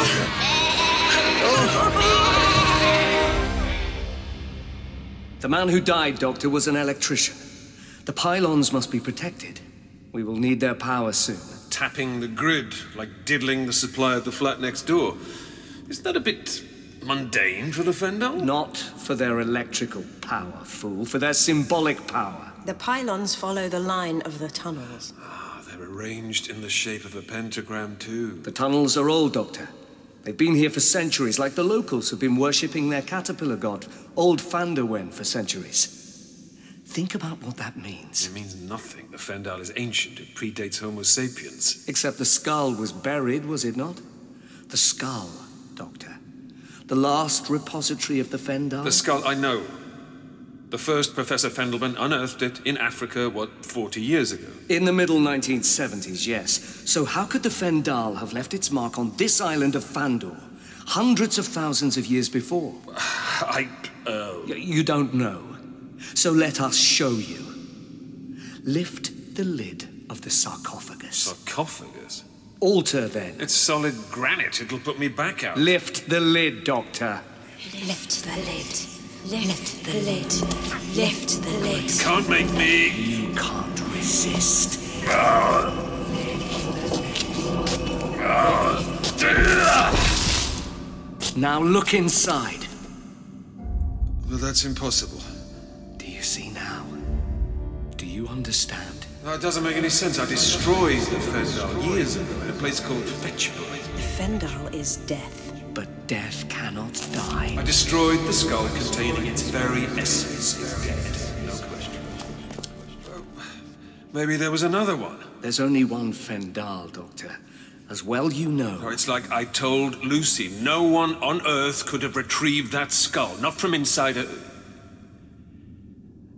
The man who died, Doctor, was an electrician. The pylons must be protected. We will need their power soon. Tapping the grid, like diddling the supply of the flat next door. Isn't that a bit mundane for the Fendahl? Not for their electrical power, fool, for their symbolic power. The pylons follow the line of the tunnels. Ah, they're arranged in the shape of a pentagram, too. The tunnels are old, Doctor. They've been here for centuries, like the locals who've been worshipping their caterpillar god, Old Fanderwen, for centuries. Think about what that means. It means nothing. The Fendahl is ancient. It predates Homo sapiens. Except the skull was buried, was it not? The skull, Doctor. The last repository of the Fendahl. The skull, I know. The first Professor Fendelman unearthed it in Africa, what, 40 years ago? In the middle 1970s, yes. So how could the Fendahl have left its mark on this island of Fandor hundreds of thousands of years before? I. Uh, You don't know. So let us show you. Lift the lid of the sarcophagus. sarcophagus? Altar then. It's solid granite. It'll put me back out. Lift the lid, Doctor. Lift the lid. Lift the lid. Lift the lid. You can't make me. You can't resist. Now look inside. Well, that's impossible. You understand? That doesn't make any sense. I destroyed the Fendahl years ago in a place called Fetchborough. The Fendahl is death. But death cannot die. I destroyed the skull containing its very essence is dead. No question. Oh, Maybe there was another one. There's only one Fendahl, Doctor. As well you know. Or it's like I told Lucy no one on Earth could have retrieved that skull. Not from inside a.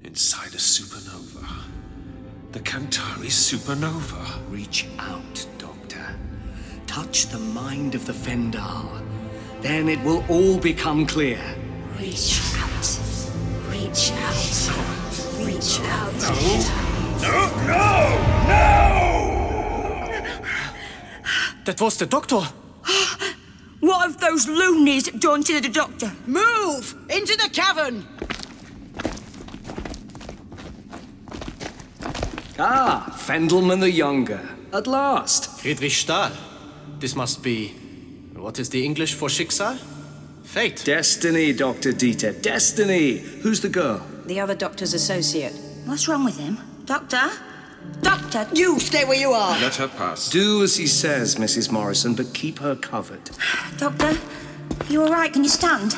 inside a supernova. The Cantari supernova. Reach out, Doctor. Touch the mind of the Fendahl. Then it will all become clear. Reach out. Reach out. Reach out. No, no, no! no! That was the doctor. What have those loonies done to the doctor? Move! Into the cavern! Ah, Fendelman the Younger. At last. Friedrich Stahl. This must be. What is the English for Schicksal? Fate. Destiny, Dr. Dieter. Destiny. Who's the girl? The other doctor's associate. What's wrong with him? Doctor? Doctor? You stay where you are! Let her pass. Do as he says, Mrs. Morrison, but keep her covered. Doctor? You alright? Can you stand?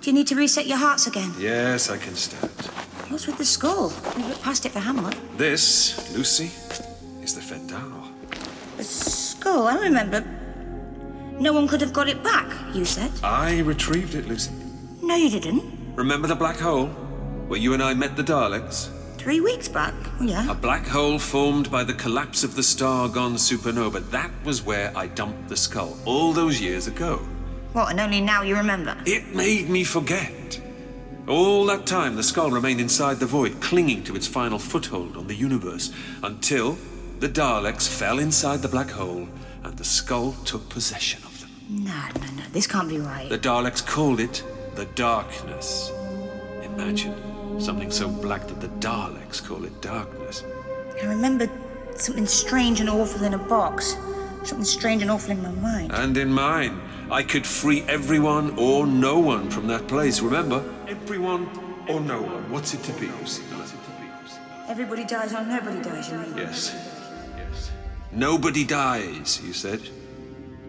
Do you need to reset your hearts again? Yes, I can stand. What's with the skull? We've looked past it for Hamlet. This, Lucy, is the Fendahl. The skull, I remember. No one could have got it back, you said. I retrieved it, Lucy. No, you didn't. Remember the black hole? Where you and I met the Daleks? Three weeks back. Yeah. A black hole formed by the collapse of the star gone supernova. That was where I dumped the skull all those years ago. What, and only now you remember? It made me forget. All that time, the skull remained inside the void, clinging to its final foothold on the universe, until the Daleks fell inside the black hole and the skull took possession of them. No, no, no. This can't be right. The Daleks called it the Darkness. Imagine something so black that the Daleks call it darkness. I remember something strange and awful in a box. Something strange and awful in my mind. And in mine, I could free everyone or no one from that place. Remember? Everyone or no one. What's it to be, Lucy? What's it to be, Lucy? Everybody dies or nobody dies, you mean? Yes. Yes. Nobody dies, you said.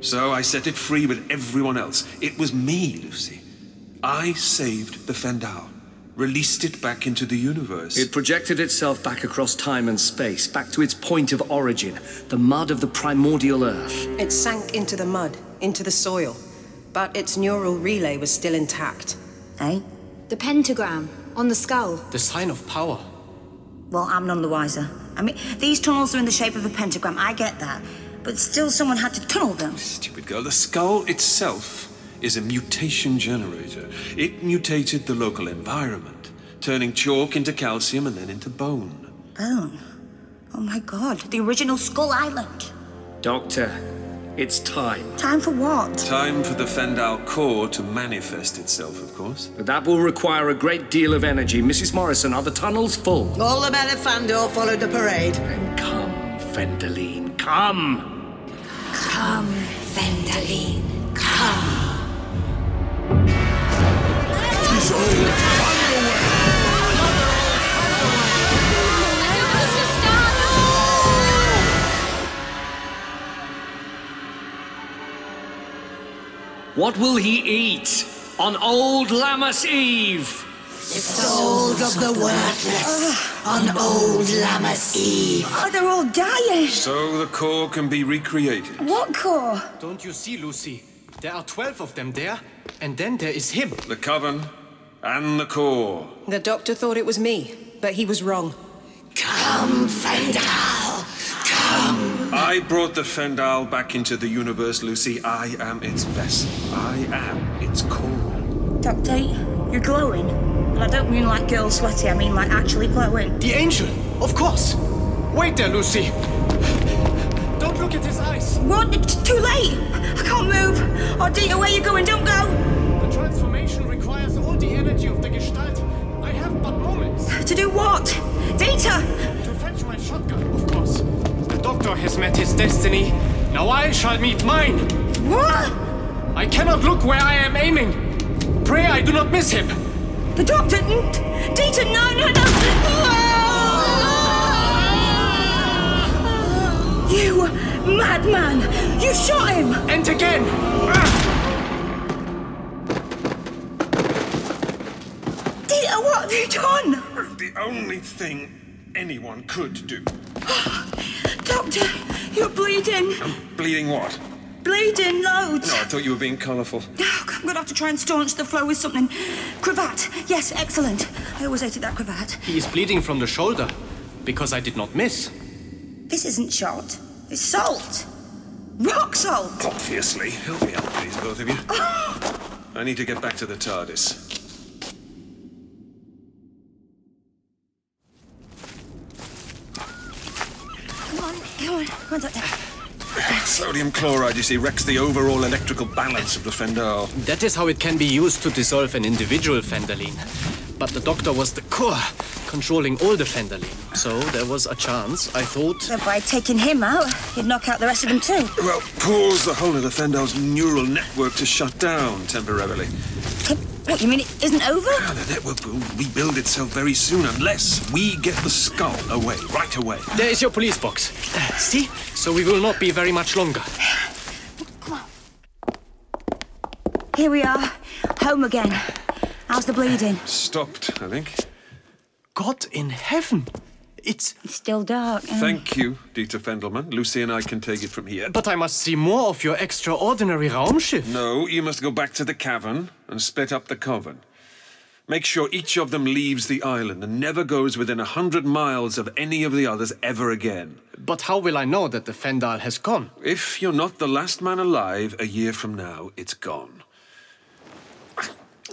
So I set it free with everyone else. It was me, Lucy. I saved the Fendahl, released it back into the universe. It projected itself back across time and space, back to its point of origin, the mud of the primordial earth. It sank into the mud, into the soil. But its neural relay was still intact. Eh? The pentagram on the skull. The sign of power. Well, I'm none the wiser. I mean, these tunnels are in the shape of a pentagram, I get that. But still, someone had to tunnel them. Stupid girl. The skull itself is a mutation generator. It mutated the local environment, turning chalk into calcium and then into bone. Bone? Oh my god, the original Skull Island. Doctor, it's time. Time for what? Time for the Fendahl core to manifest itself, of course. But that will require a great deal of energy. Mrs. Morrison, are the tunnels full? All the men of Fandor followed the parade. Then come, Fendahleen, come! Come, Fendahleen, come. What will he eat on Old Lammas Eve? The souls of the worthless on old Lammas Eve. Oh, they're all dying. So the core can be recreated. What core? Don't you see, Lucy? There are 12 of them there, and then there is him. The coven and the core. The doctor thought it was me, but he was wrong. Come, Fendahl. Come. I brought the Fendahl back into the universe, Lucy. I am its vessel. I am its core. Doctor, you're glowing. And I don't mean like girl sweaty, I mean like actually glowing. The angel, of course. Wait there, Lucy. Don't look at his eyes. What? It's too late. I can't move. Oh, Dieter, where you going? Don't go. The transformation requires all the energy of the Gestalt. I have but moments. To do what? Dieter! To fetch my shotgun, of course. Doctor has met his destiny. Now I shall meet mine. What? I cannot look where I am aiming. Pray I do not miss him. The doctor? Dieter, no, no, no! Ah! You madman! You shot him! And again! Dieter, what have you done? Ah! The only thing anyone could do. Doctor, you're bleeding. Bleeding what? Bleeding loads. No, I thought you were being colourful. Oh, I'm gonna have to try and staunch the flow with something. Cravat. Yes, excellent. I always hated that cravat. He is bleeding from the shoulder because I did not miss. This isn't shot. It's salt. Rock salt. Obviously. Help me out, please, both of you. Ah! I need to get back to the TARDIS. Come on, come on, come on, Doctor. Sodium chloride, you see, wrecks the overall electrical balance of the Fendahl. That is how it can be used to dissolve an individual Fendahleen. But the doctor was the core, controlling all the Fendahleen. So there was a chance, I thought. So by taking him out, he'd knock out the rest of them too. Well, cause the whole of the Fendahl's neural network to shut down temporarily. What, you mean it isn't over? And the network will rebuild itself very soon unless we get the skull away, right away. There is your police box. See? So we will not be very much longer. Come on. Here we are, home again. How's the bleeding? Stopped, I think. God in heaven! It's. It's still dark. Thank you, Dieter Fendelman. Lucy and I can take it from here. But I must see more of your extraordinary Raumschiff. No, you must go back to the cavern and split up the coven. Make sure each of them leaves the island and never goes within a hundred miles of any of the others ever again. But how will I know that the Fendahl has gone? If you're not the last man alive a year from now, it's gone.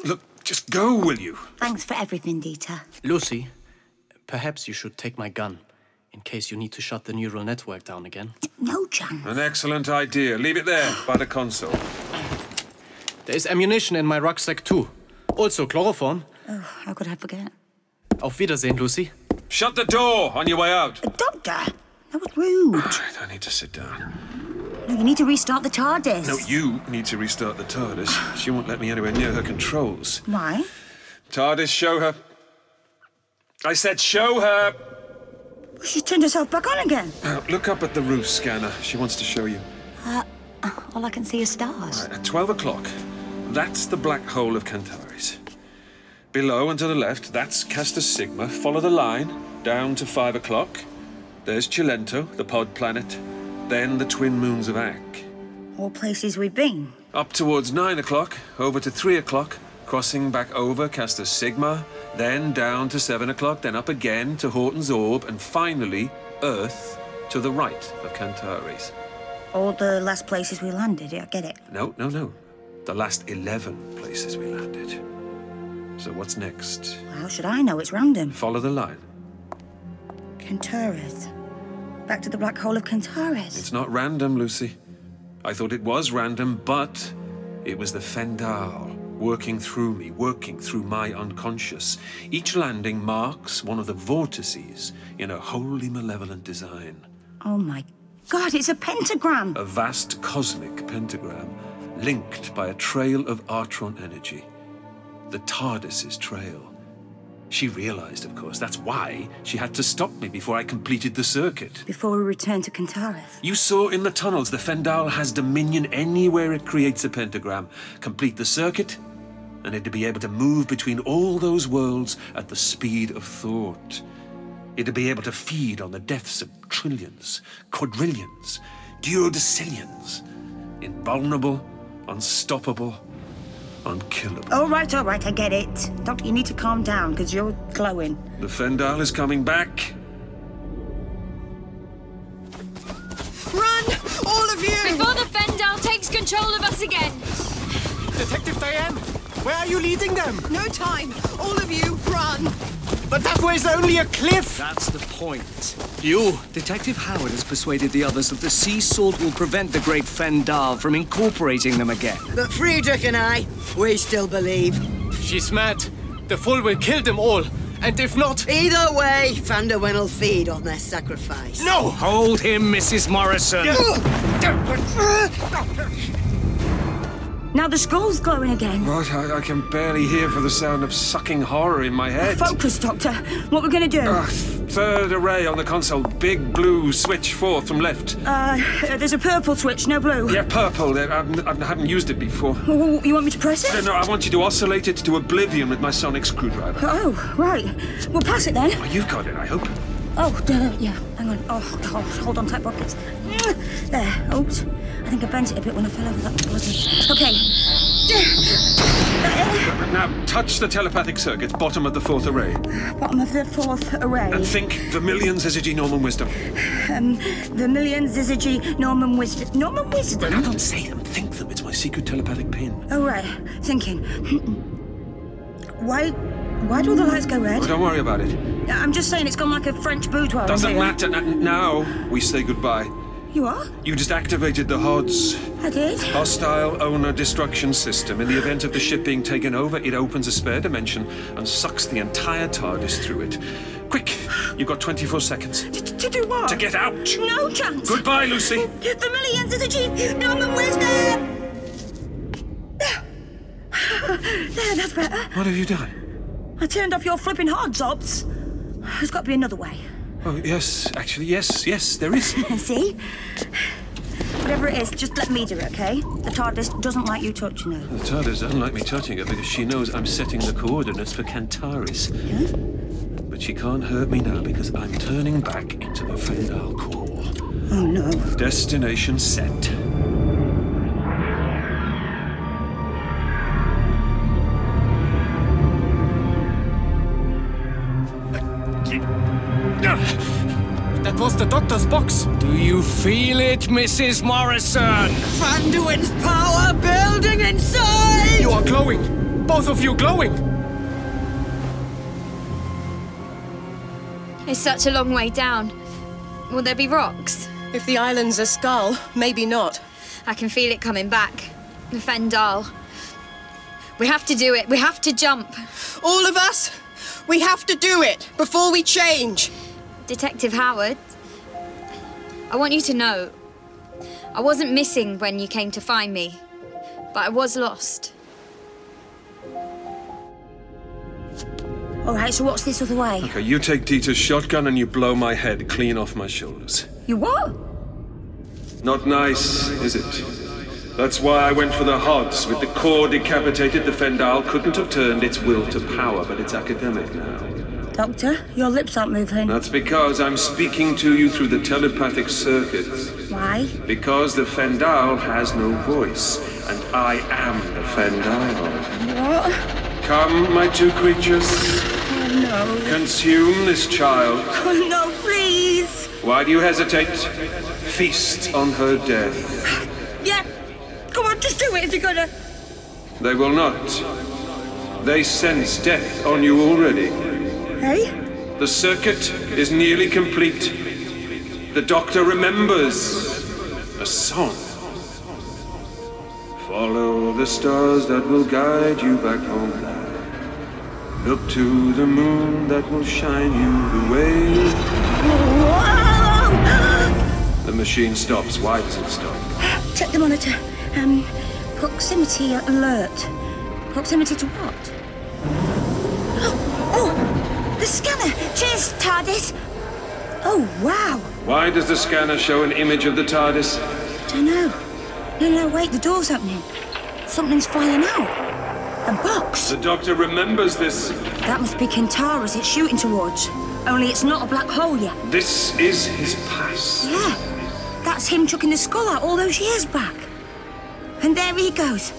Look, just go, will you? Thanks for everything, Dieter. Lucy, perhaps you should take my gun in case you need to shut the neural network down again. No chance. An excellent idea. Leave it there by the console. There is ammunition in my rucksack too. Also chloroform. Oh, how could I forget? Auf Wiedersehen, Lucy. Shut the door on your way out. Doctor, that was rude. I need to sit down. No, you need to restart the TARDIS. No, you need to restart the TARDIS. She won't let me anywhere near her controls. Why? TARDIS, show her. I said show her. She turned herself back on again. Now, look up at the roof scanner. She wants to show you. Uh, all I can see is stars. At 12 o'clock, that's the black hole of Centaurus. Below and to the left, that's Castor Sigma. Follow the line down to 5 o'clock. There's Cilento, the pod planet. Then the twin moons of Ak. All places we've been. Up towards 9 o'clock, over to 3 o'clock, crossing back over Castor Sigma, then down to 7 o'clock, then up again to Horton's Orb, and finally, Earth to the right of Cantares. All the last places we landed, I get it. No, no, no. The last 11 places we landed. So what's next? How should I know? It's random. Follow the line. Centaurus. Back to the black hole of Centaurus. It's not random, Lucy. I thought it was random, but it was the Fendahl working through me, working through my unconscious. Each landing marks one of the vortices in a wholly malevolent design. Oh my god, it's a pentagram! A vast cosmic pentagram linked by a trail of Artron energy. The TARDIS's trail. She realized, of course, that's why she had to stop me before I completed the circuit. Before we return to Centaurus. You saw in the tunnels the Fendahl has dominion anywhere it creates a pentagram. Complete the circuit, and it'd be able to move between all those worlds at the speed of thought. It'd be able to feed on the deaths of trillions, quadrillions, duodecillions. Invulnerable, unstoppable, unkillable. All right, all right, I get it. Doctor, you need to calm down, because you're glowing. The Fendahl is coming back. Run! All of you! Before the Fendahl takes control of us again! Detective Diane, where are you leading them? No time! All of you, run! But that way's only a cliff! That's the point. You! Detective Howard has persuaded the others that the sea salt will prevent the great Fendahl from incorporating them again. But Friedrich and I, we still believe. She's mad. The Fool will kill them all. And if not. Either way, Vanderwen will feed on their sacrifice. No! Hold him, Mrs. Morrison! Now the skull's glowing again. What? I, I can barely hear for the sound of sucking horror in my head. Focus, Doctor. What we're gonna do? Ah, third array on the console. Big blue switch fourth from left. Uh, there's a purple switch, no blue. Yeah, purple. I, I, haven't used it before. Well, you want me to press it? No, no, I want you to oscillate it to oblivion with my sonic screwdriver. Oh, right. Well, pass it then. Oh, you've got it, I hope. Oh, yeah. Hang on. Oh, hold on tight pockets. There. Oops. I think I bent it a bit when I fell over that body. Okay. Now, touch the telepathic circuit, bottom of the fourth array. Bottom of the fourth array. And think Vermilion, Syzygy, Norman Wisdom. Um, Vermilion, Syzygy, Norman Wisdom. Norman Wisdom? I don't say them, think them. It's my secret telepathic pin. Oh, right. Thinking. Why. Why do all the lights go red? Oh, don't worry about it. I'm just saying it's gone like a French boudoir. Doesn't matter. N- now we say goodbye. You are? You just activated the HODS. I did. Hostile owner destruction system. In the event of the ship being taken over, it opens a spare dimension and sucks the entire TARDIS through it. Quick, you've got 24 seconds. To do what? To get out. No chance. Goodbye, Lucy. Vermilion, Syzygy, Norman Wisdom. There, that's better. What have you done? I turned off your flipping hard ops. There's got to be another way. Oh, yes, actually, yes, yes, there is. See? Whatever it is, just let me do it, okay? The TARDIS doesn't like you touching her. The TARDIS doesn't like me touching her because she knows I'm setting the coordinates for Cantaris. But she can't hurt me now because I'm turning back into the Fendahl core. Oh no. Destination set. That was the doctor's box. Do you feel it, Mrs. Morrison? Fanduin's power building inside! You are glowing. Both of you glowing. It's such a long way down. Will there be rocks? If the island's a skull, maybe not. I can feel it coming back. The Fendahl. We have to do it. We have to jump. All of us? We have to do it before we change. Detective Howard, I want you to know I wasn't missing when you came to find me, but I was lost. All right, so what's this other way? Okay, you take Dieter's shotgun and you blow my head clean off my shoulders. You what? Not nice, is it? That's why I went for the Hods. With the core decapitated, the Fendahl couldn't have turned its will to power, but it's academic now. Doctor, your lips aren't moving. That's because I'm speaking to you through the telepathic circuits. Why? Because the Fendahl has no voice, and I am the Fendahl. What? Come, my two creatures. Oh no. Consume this child. Oh no, please. Why do you hesitate? Feast on her death. Yeah. Come on, just do it if you're gonna. They will not. They sense death on you already. Hey? The circuit is nearly complete. The doctor remembers a song. Follow the stars that will guide you back home. Look to the moon that will shine you the way. The machine stops. Why does it stop? Check the monitor. Um, proximity alert. Proximity to what? Oh, oh, the scanner. Cheers, TARDIS. Oh, wow. Why does the scanner show an image of the TARDIS? I don't know. No, no, wait, the door's opening. Something's flying out. A box. The doctor remembers this. That must be Kentaurus it's shooting towards. Only it's not a black hole yet. This is his past. Yeah, that's him chucking the skull out all those years back. And there he goes.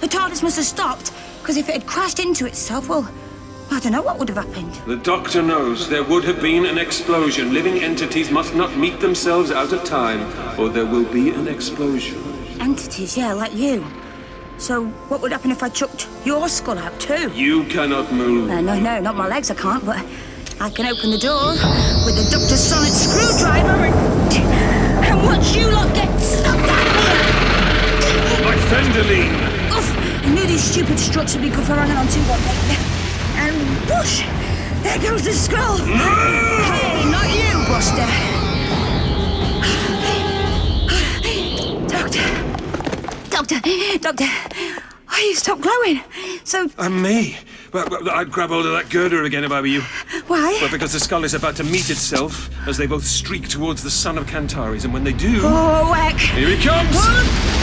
The TARDIS must have stopped, because if it had crashed into itself, well, I don't know what would have happened. The doctor knows there would have been an explosion. Living entities must not meet themselves out of time, or there will be an explosion. Entities, yeah, like you. So, what would happen if I chucked your skull out too? You cannot move. Uh, no, no, not my legs, I can't, but I can open the door with the Doctor's sonic screwdriver and, and watch you lot get stuck out here. My Fendahleen! Oof, I knew these stupid struts would be good for hanging on to one day. Whoosh! There goes the skull! Hey, not you, Buster! Doctor! Doctor! Doctor! Why you stop glowing? So, I'm me? Well, I'd grab hold of that girder again if I were you. why? Well, because the skull is about to meet itself as they both streak towards the son of Cantares, and when they do. Oh, heck! Here he comes!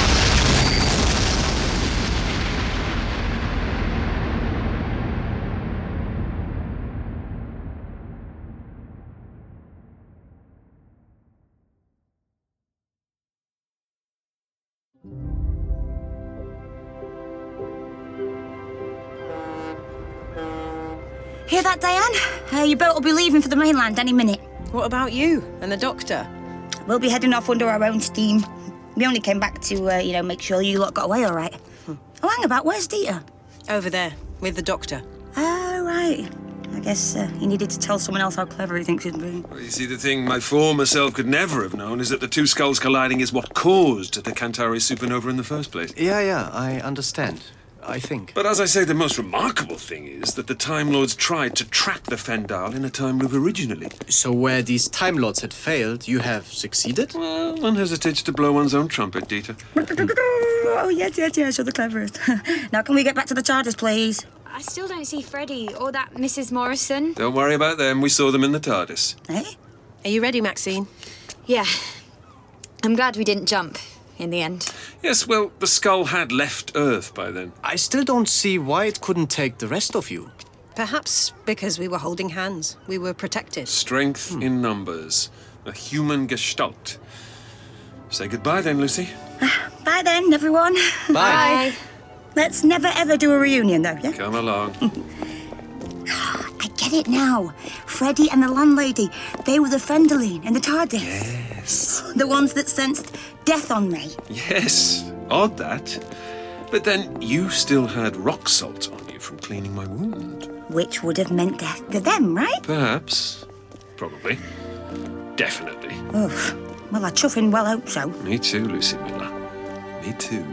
That, Diane? Uh, your boat will be leaving for the mainland any minute. What about you and the doctor? We'll be heading off under our own steam. We only came back to, uh, you know, make sure you lot got away all right. Oh, hang about, where's Dieter? Over there, with the doctor. Oh, right. I guess uh, he needed to tell someone else how clever he thinks he's been. Well, you see, the thing my former self could never have known is that the two skulls colliding is what caused the Centauri supernova in the first place. Yeah, yeah, I understand. I think. But as I say, the most remarkable thing is that the Time Lords tried to trap the Fendahl in a time loop originally. So where these Time Lords had failed, you have succeeded? Well, one hesitates to blow one's own trumpet, Dieter. Oh, yes, yes, yes, you're the cleverest. now, can we get back to the TARDIS, please? I still don't see Freddie or that Mrs. Morrison. Don't worry about them. We saw them in the TARDIS. Eh? Are you ready, Maxine? Yeah. I'm glad we didn't jump in the end. Yes, well, the skull had left Earth by then. I still don't see why it couldn't take the rest of you. Perhaps because we were holding hands. We were protected. Strength in hmm. numbers. A human gestalt. Say goodbye then, Lucy. Bye then, everyone. Bye. Let's never ever do a reunion, though, yeah? Come along. I get it now. Freddie and the landlady, they were the Fendahleen and the TARDIS. Yes. The ones that sensed death on me. Yes. Odd that. But then you still had rock salt on you from cleaning my wound. Which would have meant death to them, right? Perhaps. Probably. Definitely. Oof. Well, I chuffing well hope so. Me too, Lucy Miller. Me too.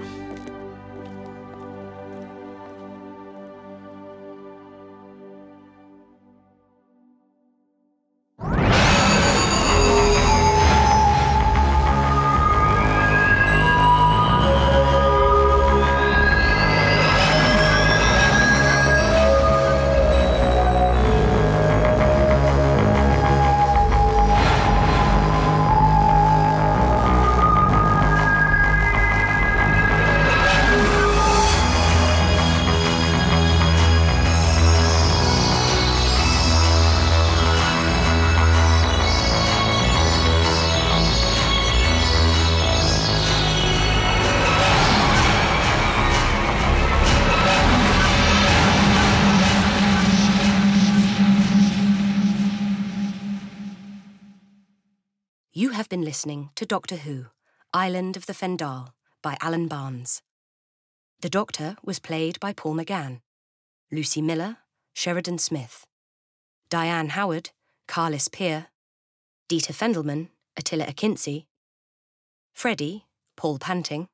Listening to Doctor Who, Island of the Fendahl, by Alan Barnes. The Doctor was played by Paul McGann, Lucy Miller, Sheridan Smith, Diane Howard, Carlyss Peer, Dieter Fendelman, Attila Akinci, Freddie, Paul Panting,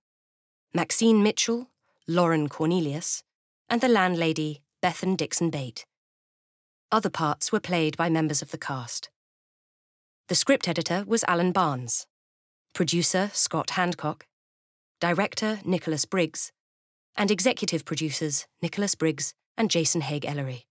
Maxine Mitchell, Lauren Cornelius, and the landlady, Bethan Dixon Bate. Other parts were played by members of the cast. The script editor was Alan Barnes, producer Scott Handcock, director Nicholas Briggs, and executive producers Nicholas Briggs and Jason Haigh-Ellery.